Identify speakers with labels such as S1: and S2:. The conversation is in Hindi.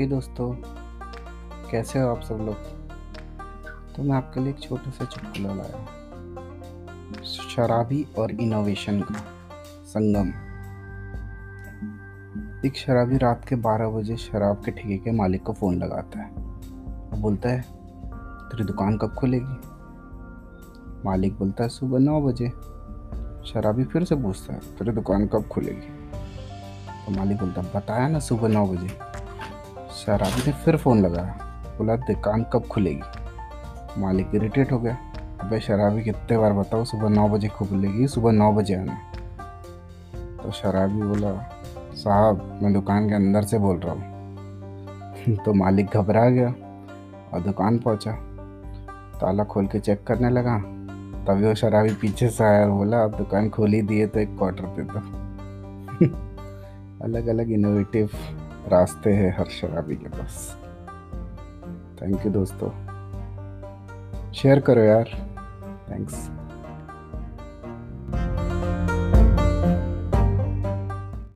S1: हे दोस्तों, कैसे हो आप सब लोग? तो मैं आपके लिए एक छोटा सा चुटकुला लाया शराबी और इनोवेशन का संगम। एक शराबी रात के 12 बजे शराब के ठेके के मालिक को फ़ोन लगाता है। वो बोलता है, तेरी दुकान कब खुलेगी? मालिक बोलता है, सुबह नौ बजे। शराबी फिर से पूछता है, तेरी दुकान कब खुलेगी? तो मालिक बोलता है, बताया ना सुबह नौ बजे। शराबी ने फिर फ़ोन लगाया बोला, दुकान कब खुलेगी? मालिक इरिटेट हो गया। अबे शराबी कितने बार बताओ सुबह नौ बजे खुलेगी, सुबह नौ बजे आना। तो शराबी बोला, साहब, मैं दुकान के अंदर से बोल रहा हूँ। तो मालिक घबरा गया और दुकान पहुँचा। ताला खोल के चेक करने लगा। तभी वो शराबी पीछे से आया और बोला आप दुकान खोल दिए तो एक क्वार्टर दे दो अलग अलग इनोवेटिव रास्ते हैं हर शराबी के पास। थैंक यू दोस्तों। शेयर करो यार। थैंक्स